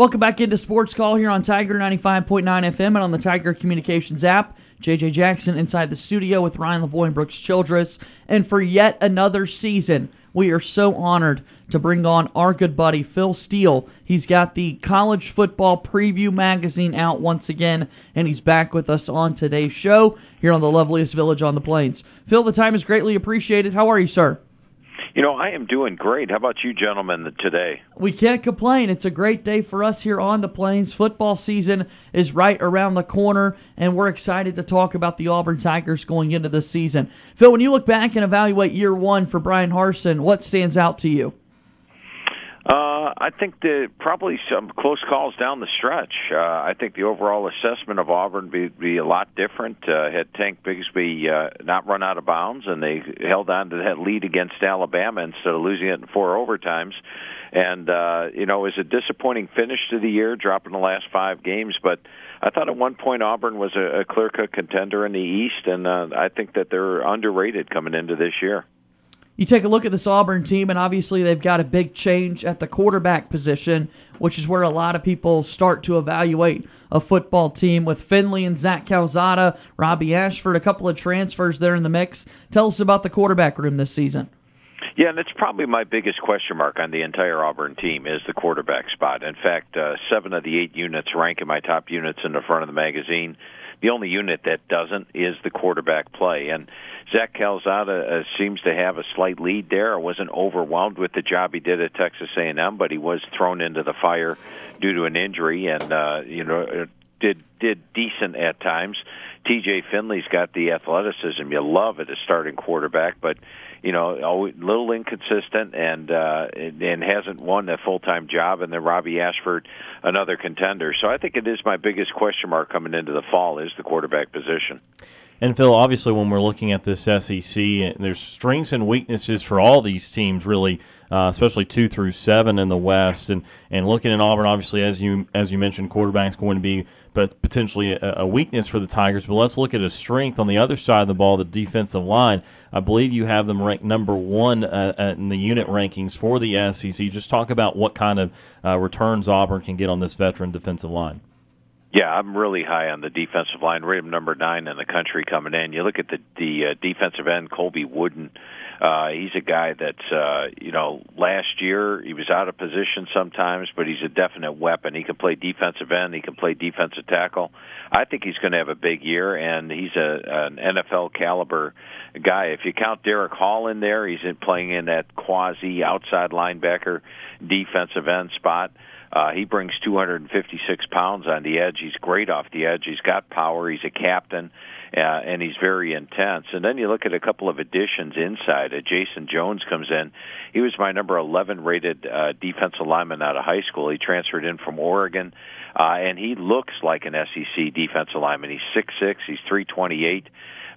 Welcome back into Sports Call here on Tiger 95.9 FM and on the Tiger Communications app. JJ Jackson inside the studio with Ryan Lavoie and Brooks Childress. And for yet another season, we are so honored to bring on our good buddy Phil Steele. He's got the College Football Preview magazine out once again, and he's back with us on today's show here on the loveliest village on the plains. Phil, the time is greatly appreciated. How are you, sir? You know, I am doing great. How about you gentlemen today? We can't complain. It's a great day for us here on the Plains. Football season is right around the corner, and we're excited to talk about the Auburn Tigers going into this season. Phil, when you look back and evaluate year one for Brian Harsin, what stands out to you? Uh, I think that probably some close calls down the stretch. Uh, I think the overall assessment of Auburn be be a lot different. Uh, had Tank Bigsby uh, not run out of bounds, and they held on to that lead against Alabama instead of losing it in four overtimes. And uh, you know, it was a disappointing finish to the year, dropping the last five games. But I thought at one point Auburn was a, a clear-cut contender in the East, and uh, I think that they're underrated coming into this year you take a look at this Auburn team, and obviously they've got a big change at the quarterback position, which is where a lot of people start to evaluate a football team with Finley and Zach Calzada, Robbie Ashford, a couple of transfers there in the mix. Tell us about the quarterback room this season. Yeah, and it's probably my biggest question mark on the entire Auburn team is the quarterback spot. In fact, uh, seven of the eight units rank in my top units in the front of the magazine. The only unit that doesn't is the quarterback play. And Zach Calzada uh, seems to have a slight lead there. I wasn't overwhelmed with the job he did at Texas A&M, but he was thrown into the fire due to an injury, and uh, you know uh, did did decent at times. T.J. Finley's got the athleticism you love at a starting quarterback, but you know, a little inconsistent and uh, and hasn't won a full time job. And then Robbie Ashford, another contender. So I think it is my biggest question mark coming into the fall is the quarterback position. And Phil, obviously, when we're looking at this SEC, there's strengths and weaknesses for all these teams, really, uh, especially two through seven in the West. And and looking at Auburn, obviously, as you as you mentioned, quarterback's going to be but potentially a, a, weakness for the Tigers. But let's look at a strength on the other side of the ball, the defensive line. I believe you have them ranked number one uh, uh in the unit rankings for the SEC. Just talk about what kind of uh, returns Auburn can get on this veteran defensive line. Yeah, I'm really high on the defensive line. Rate number nine in the country coming in. You look at the the uh, defensive end, Colby Wooden. Uh, he's a guy that's uh, you know last year he was out of position sometimes, but he's a definite weapon. He can play defensive end. He can play defensive tackle. I think he's going to have a big year, and he's a an NFL caliber guy. If you count Derick Hall in there, he's in playing in that quasi outside linebacker defensive end spot. Uh, he brings 256 pounds on the edge. He's great off the edge. He's got power. He's a captain, uh, and he's very intense. And then you look at a couple of additions inside. Uh, Jason Jones comes in. He was my number 11 rated uh, defensive lineman out of high school. He transferred in from Oregon, uh, and he looks like an SEC defensive lineman. He's 6'6". He's 328.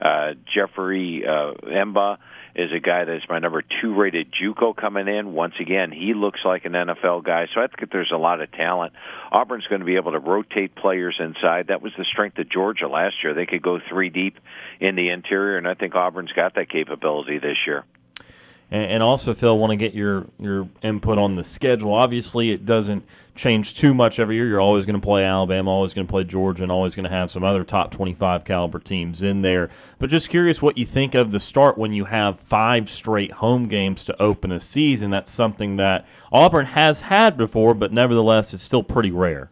Uh, Jeffrey uh, M'ba is a guy that's my number two rated JUCO coming in. Once again, he looks like an NFL guy, so I think there's a lot of talent. Auburn's going to be able to rotate players inside. That was the strength of Georgia last year. They could go three deep in the interior, and I think Auburn's got that capability this year. And, also, Phil, want to get your your input on the schedule. Obviously, it doesn't change too much every year. You're always going to play Alabama, always going to play Georgia, and always going to have some other top 25 caliber teams in there. But just curious what you think of the start when you have five straight home games to open a season. That's something that Auburn has had before, but nevertheless, it's still pretty rare.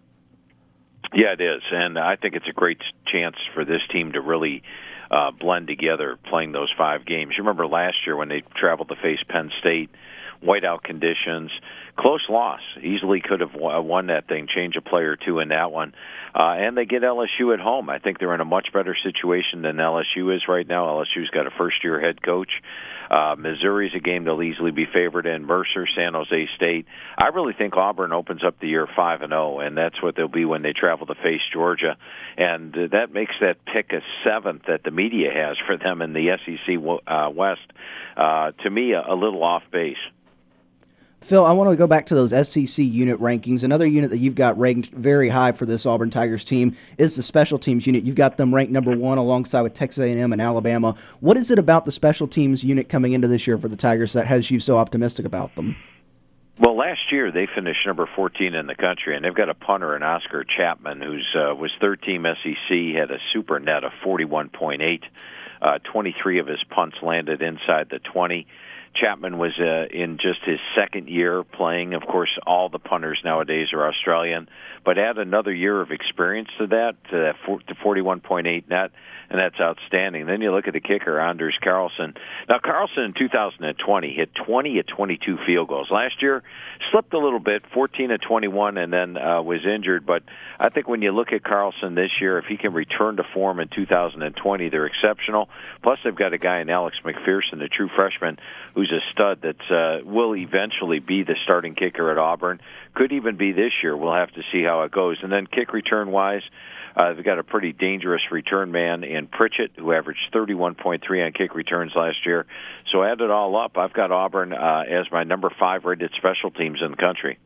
Yeah, it is, and I think it's a great chance for this team to really uh, blend together playing those five games. You remember last year when they traveled to face Penn State, whiteout conditions, close loss. Easily could have won that thing, change a player or two in that one. Uh, and they get LSU at home. I think they're in a much better situation than LSU is right now. LSU's got a first year head coach. Uh, Missouri's a game they'll easily be favored in. Mercer, San Jose State. I really think Auburn opens up the year five and zero, oh, and that's what they'll be when they travel to face Georgia, and uh, that makes that pick a seventh that the media has for them in the SEC uh, West. Uh, to me, a, a little off base. Phil, I want to go back to those SEC unit rankings. Another unit that you've got ranked very high for this Auburn Tigers team is the special teams unit. You've got them ranked number one alongside with Texas A&M and Alabama. What is it about the special teams unit coming into this year for the Tigers that has you so optimistic about them? Well, last year they finished number 14 in the country, and they've got a punter, in Oscar Chapman, who's uh, was third team SEC, had a super net of 41.8. Uh, 23 of his punts landed inside the 20. Chapman was uh, in just his second year playing. Of course, all the punters nowadays are Australian, but add another year of experience to that, to that 41.8 net, and that's outstanding. Then you look at the kicker, Anders Carlson. Now, Carlson in 2020 hit 20 at 22 field goals. Last year, slipped a little bit, 14 at 21, and then uh, was injured. But I think when you look at Carlson this year, if he can return to form in 2020, they're exceptional. Plus, they've got a guy in Alex McPherson, a true freshman, who's a stud that uh, will eventually be the starting kicker at Auburn. Could even be this year. We'll have to see how it goes. And then kick return wise, uh, they've got a pretty dangerous return man in Pritchett, who averaged 31.3 on kick returns last year. So add it all up, I've got Auburn uh, as my number five rated special teams in the country.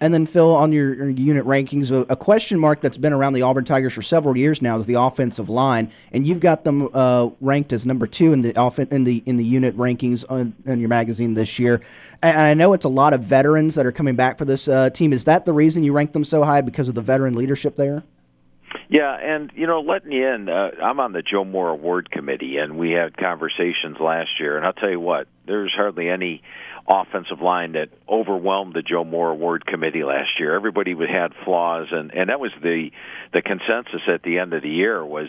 And then, Phil, on your, unit rankings, a, question mark that's been around the Auburn Tigers for several years now is the offensive line, and you've got them uh, ranked as number two in the off- in the in the unit rankings on, your magazine this year. And I know it's a lot of veterans that are coming back for this uh, team. Is that the reason you rank them so high because of the veteran leadership there? Yeah, and you know, letting you in, uh, I'm on the Joe Moore Award Committee, and we had conversations last year. And I'll tell you what, there's hardly any offensive line that overwhelmed the Joe Moore Award Committee last year. Everybody had flaws, and and that was the the consensus at the end of the year was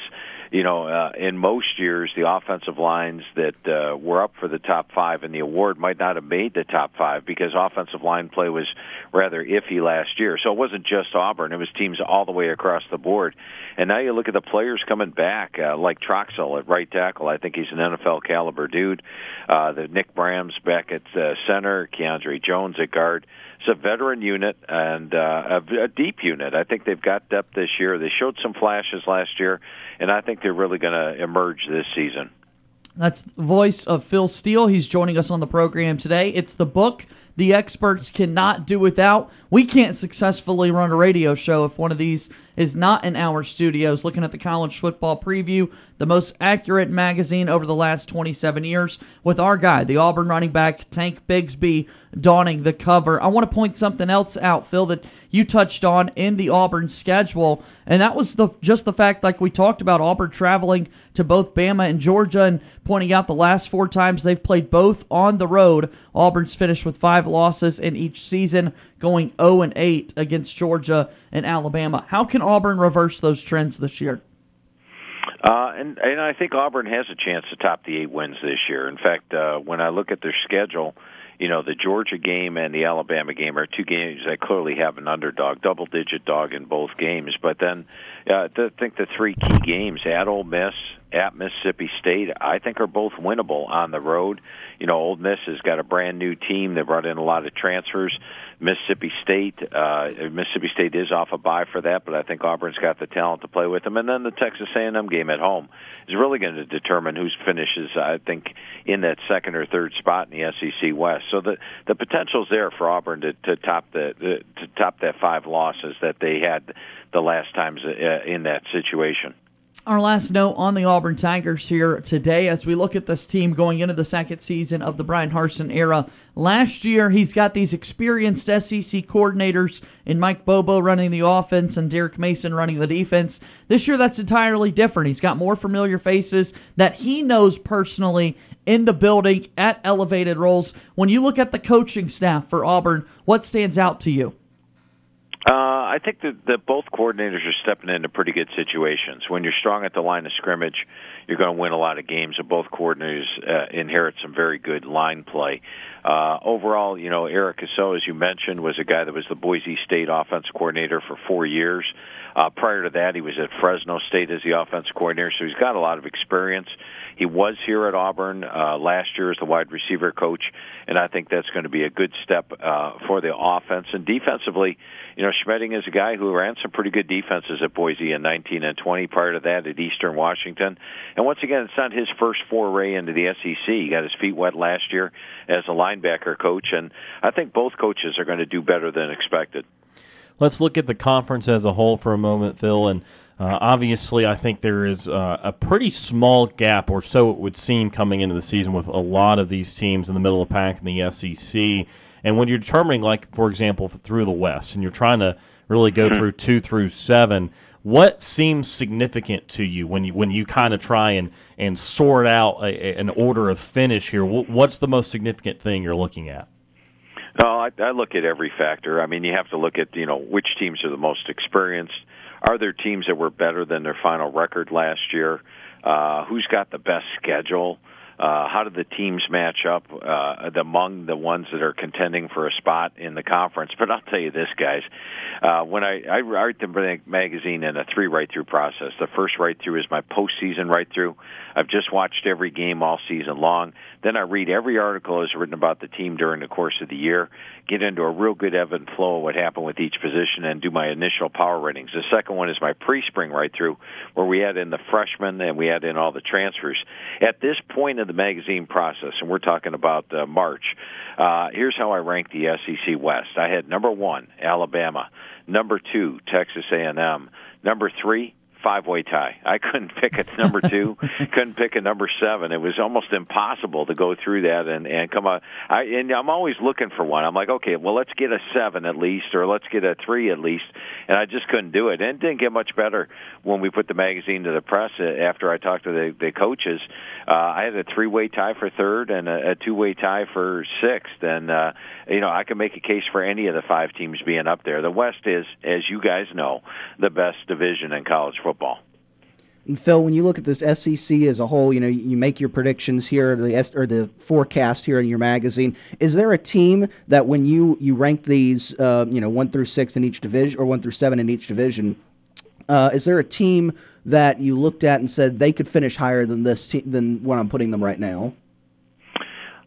you know, uh, in most years, the offensive lines that uh, were up for the top five in the award might not have made the top five because offensive line play was rather iffy last year. So it wasn't just Auburn; it was teams all the way across the board. And now you look at the players coming back, uh, like Troxell at right tackle. I think he's an NFL caliber dude. Uh, the Nick Brahms back at uh, center, Keiondre Jones at guard. It's a veteran unit and uh, a, a deep unit. I think they've got depth this year. They showed some flashes last year, and I think they're really going to emerge this season. That's voice of Phil Steele. He's joining us on the program today. It's the book the experts cannot do without. We can't successfully run a radio show if one of these is not in our studios. Looking at the college football preview, the most accurate magazine over the last 27 years, with our guy, the Auburn running back Tank Bigsby, donning the cover. I want to point something else out, Phil, that you touched on in the Auburn schedule, and that was the just the fact, like we talked about, Auburn traveling to both Bama and Georgia, and pointing out the last four times they've played both on the road. Auburn's finished with five losses in each season, going 0 and 8 against Georgia and Alabama. How can Auburn reverse those trends this year? Uh, and and I think Auburn has a chance to top the eight wins this year. In fact, uh, when I look at their schedule, you know the Georgia game and the Alabama game are two games that clearly have an underdog, double-digit dog in both games. But then, uh, I think the three key games at Ole Miss, at Mississippi State, I think are both winnable on the road. You know, Ole Miss has got a brand new team. They brought in a lot of transfers. Mississippi State, uh, Mississippi State is off a bye for that, but I think Auburn's got the talent to play with them. And then the Texas A&M game at home is really going to determine who finishes. I think in that second or third spot in the SEC West. So the the potential's there for Auburn to, to top the, the to top that five losses that they had the last times uh, in that situation. Our last note on the Auburn Tigers here today as we look at this team going into the second season of the Brian Harsin era. Last year, he's got these experienced SEC coordinators in Mike Bobo running the offense and Derek Mason running the defense. This year, that's entirely different. He's got more familiar faces that he knows personally in the building at elevated roles. When you look at the coaching staff for Auburn, what stands out to you? Uh, I think that, that both coordinators are stepping into pretty good situations. When you're strong at the line of scrimmage, you're going to win a lot of games. And both coordinators uh, inherit some very good line play. Uh, overall, you know, Eric Kiesau, as you mentioned, was a guy that was the Boise State offense coordinator for four years. Uh, prior to that, he was at Fresno State as the offense coordinator, so he's got a lot of experience. He was here at Auburn uh, last year as the wide receiver coach, and I think that's going to be a good step uh, for the offense. And defensively, you know, Schmedding is a guy who ran some pretty good defenses at Boise in 19 and 20. Prior to that, at Eastern Washington, and once again, it's not his first foray into the SEC. He got his feet wet last year as a linebacker coach, and I think both coaches are going to do better than expected. Let's look at the conference as a whole for a moment, Phil. And uh, obviously, I think there is uh, a pretty small gap, or so it would seem, coming into the season with a lot of these teams in the middle of the pack in the SEC. And when you're determining, like for example, through the West, and you're trying to really go through two through seven, what seems significant to you when you when you kind of try and and sort out a, a, an order of finish here? What's the most significant thing you're looking at? No, I, I look at every factor. I mean, you have to look at you know which teams are the most experienced. Are there teams that were better than their final record last year? Uh, who's got the best schedule? Uh, how do the teams match up uh, among the ones that are contending for a spot in the conference? But I'll tell you this, guys. Uh, when I, I write the magazine in a three write through process, the first write through is my postseason write through. I've just watched every game all season long. Then I read every article that's written about the team during the course of the year, get into a real good ebb and flow of what happened with each position, and do my initial power ratings. The second one is my pre spring write through, where we add in the freshmen and we add in all the transfers. At this point in the magazine process, and we're talking about uh, March, uh, here's how I rank the SEC West. I had number one, Alabama. Number two, Texas A&M. Number three, five way tie. I couldn't pick a number two, couldn't pick a number seven. It was almost impossible to go through that and and come out. I and I'm always looking for one. I'm like, okay, well let's get a seven at least, or let's get a three at least, and I just couldn't do it. And it didn't get much better when we put the magazine to the press after I talked to the the coaches. Uh, I had a three way tie for third and a, a two way tie for sixth, and uh, you know I can make a case for any of the five teams being up there. The West is, as you guys know, the best division in college football football. And Phil, when you look at this SEC as a whole, you know you make your predictions here, the or the forecast here in your magazine. Is there a team that when you you rank these, uh, you know, one through six in each division or one through seven in each division? Uh, is there a team that you looked at and said they could finish higher than this te- than what I'm putting them right now?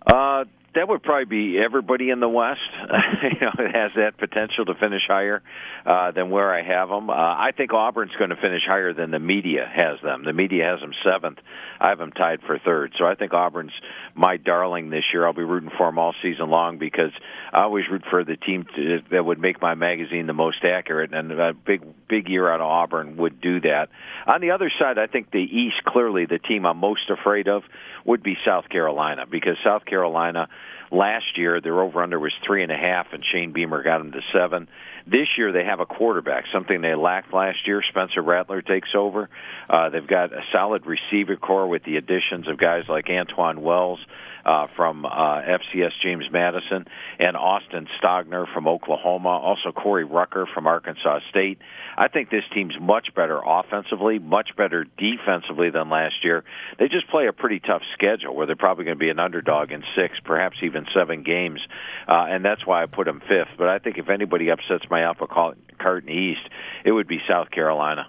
Uh, that would probably be everybody in the West. you know, it has that potential to finish higher uh, than where I have them. Uh, I think Auburn's going to finish higher than the media has them. The media has them seventh. I have them tied for third. So I think Auburn's my darling this year. I'll be rooting for them all season long because I always root for the team to, that would make my magazine the most accurate, and a big big year out of Auburn would do that. On the other side, I think the East clearly the team I'm most afraid of would be South Carolina because South Carolina last year their over under was three and a half, and Shane Beamer got them to seven. This year they have a quarterback, something they lacked last year. Spencer Rattler takes over. Uh, they've got a solid receiver core with the additions of guys like Antwane Wells uh, from uh, FCS James Madison and Austin Stogner from Oklahoma. Also Corey Rucker from Arkansas State. I think this team's much better offensively, much better defensively than last year. They just play a pretty tough schedule where they're probably going to be an underdog in six, perhaps even seven games, uh, and that's why I put them fifth. But I think if anybody upsets my apple cart in the East, it would be South Carolina.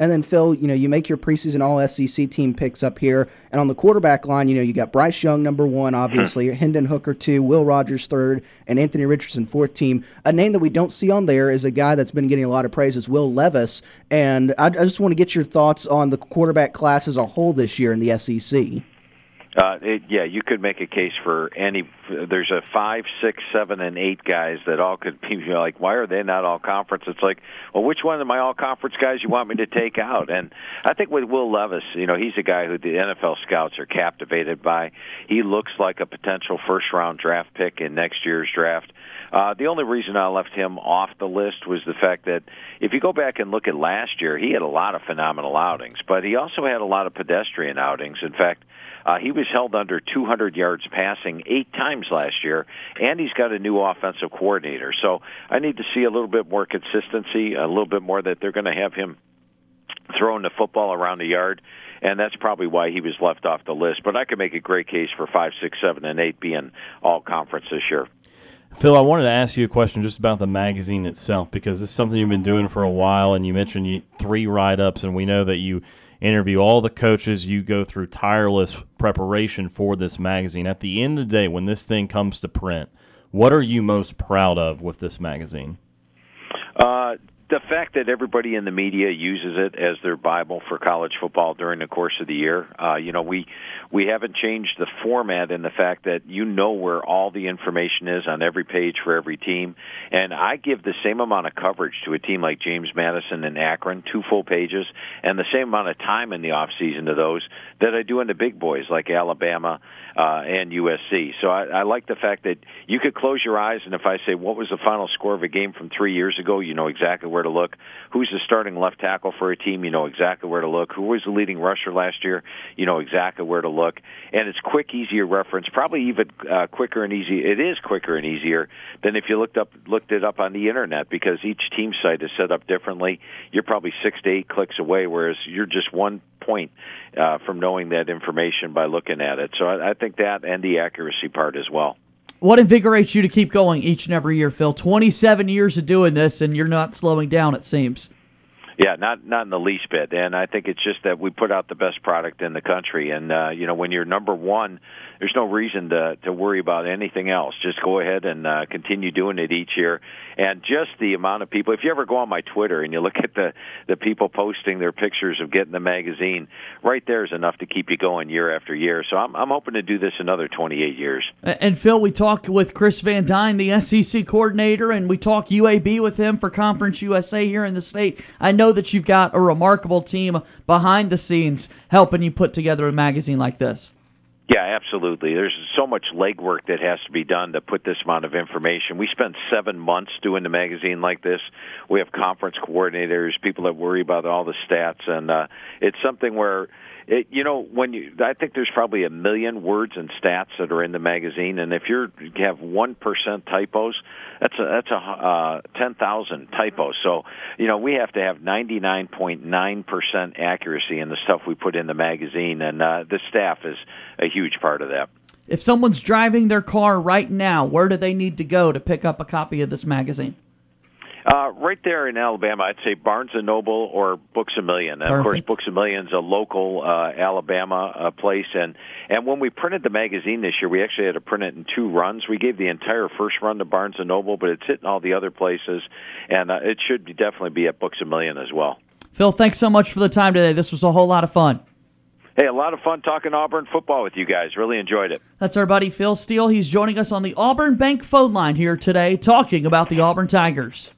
And then Phil, you know, you make your preseason All SEC team picks up here, and on the quarterback line, you know, you got Bryce Young number one, obviously, hmm. Hendon Hooker two, Will Rogers third, and Anthony Richardson fourth team. A name that we don't see on there is a guy that's been getting a lot of praise is Will Levis, and I, I just want to get your thoughts on the quarterback class as a whole this year in the SEC. Uh, it, yeah, you could make a case for any. There's a five, six, seven, and eight guys that all could be you know, like, why are they not all conference? It's like, well, which one of my all conference guys you want me to take out? And I think with Will Levis, you know, he's a guy who the NFL scouts are captivated by. He looks like a potential first round draft pick in next year's draft. Uh, the only reason I left him off the list was the fact that if you go back and look at last year, he had a lot of phenomenal outings, but he also had a lot of pedestrian outings. In fact, uh, he was held under 200 yards passing eight times last year, and he's got a new offensive coordinator. So I need to see a little bit more consistency, a little bit more that they're going to have him throwing the football around the yard and that's probably why he was left off the list. But I could make a great case for five, six, seven, and eight being all conference this year. Phil, I wanted to ask you a question just about the magazine itself because this is something you've been doing for a while, and you mentioned three write ups, and we know that you interview all the coaches. You go through tireless preparation for this magazine. At the end of the day, when this thing comes to print, what are you most proud of with this magazine? Uh, the fact that everybody in the media uses it as their bible for college football during the course of the year. Uh, you know, we we haven't changed the format in the fact that you know where all the information is on every page for every team, and I give the same amount of coverage to a team like James Madison and Akron, two full pages, and the same amount of time in the off season to those that I do in the big boys like Alabama uh, and USC. So I, I like the fact that you could close your eyes, and if I say what was the final score of a game from three years ago, you know exactly where to look. Who's the starting left tackle for a team? You know exactly where to look. Who was the leading rusher last year? You know exactly where to look. And it's quick, easier reference. Probably even uh, quicker and easy. It is quicker and easier than if you looked up looked it up on the internet because each team site is set up differently. You're probably six to eight clicks away, whereas you're just one point uh, from knowing that information by looking at it. So I, I think that and the accuracy part as well. What invigorates you to keep going each and every year, Phil? 27 years of doing this, and you're not slowing down, it seems. Yeah, not not in the least bit. And I think it's just that we put out the best product in the country. And uh, you know, when you're number one, there's no reason to to worry about anything else. Just go ahead and uh, continue doing it each year. And just the amount of people. If you ever go on my Twitter and you look at the the people posting their pictures of getting the magazine, right there is enough to keep you going year after year. So I'm I'm hoping to do this another 28 years. And Phil, we talked with Chris Van Dyne, the SEC coordinator, and we talked UAB with him for Conference USA here in the state. I know that you've got a remarkable team behind the scenes helping you put together a magazine like this. Yeah, absolutely. There's so much legwork that has to be done to put this amount of information. We spent seven months doing the magazine like this. We have conference coordinators, people that worry about all the stats, and uh, it's something where it, you know, when you, I think there's probably a million words and stats that are in the magazine, and if you're you have one percent typos, that's a that's a uh, ten thousand typos. So, you know, we have to have ninety nine point nine percent accuracy in the stuff we put in the magazine, and uh, the staff is a huge part of that. If someone's driving their car right now, where do they need to go to pick up a copy of this magazine? Uh, right there in Alabama, I'd say Barnes and Noble or Books a Million. And of course, Books a Million's a local uh, Alabama uh, place, and and when we printed the magazine this year, we actually had to print it in two runs. We gave the entire first run to Barnes and Noble, but it's hitting all the other places, and uh, it should be, definitely be at Books a Million as well. Phil, thanks so much for the time today. This was a whole lot of fun. Hey, a lot of fun talking Auburn football with you guys. Really enjoyed it. That's our buddy Phil Steele. He's joining us on the Auburn Bank phone line here today, talking about the Auburn Tigers.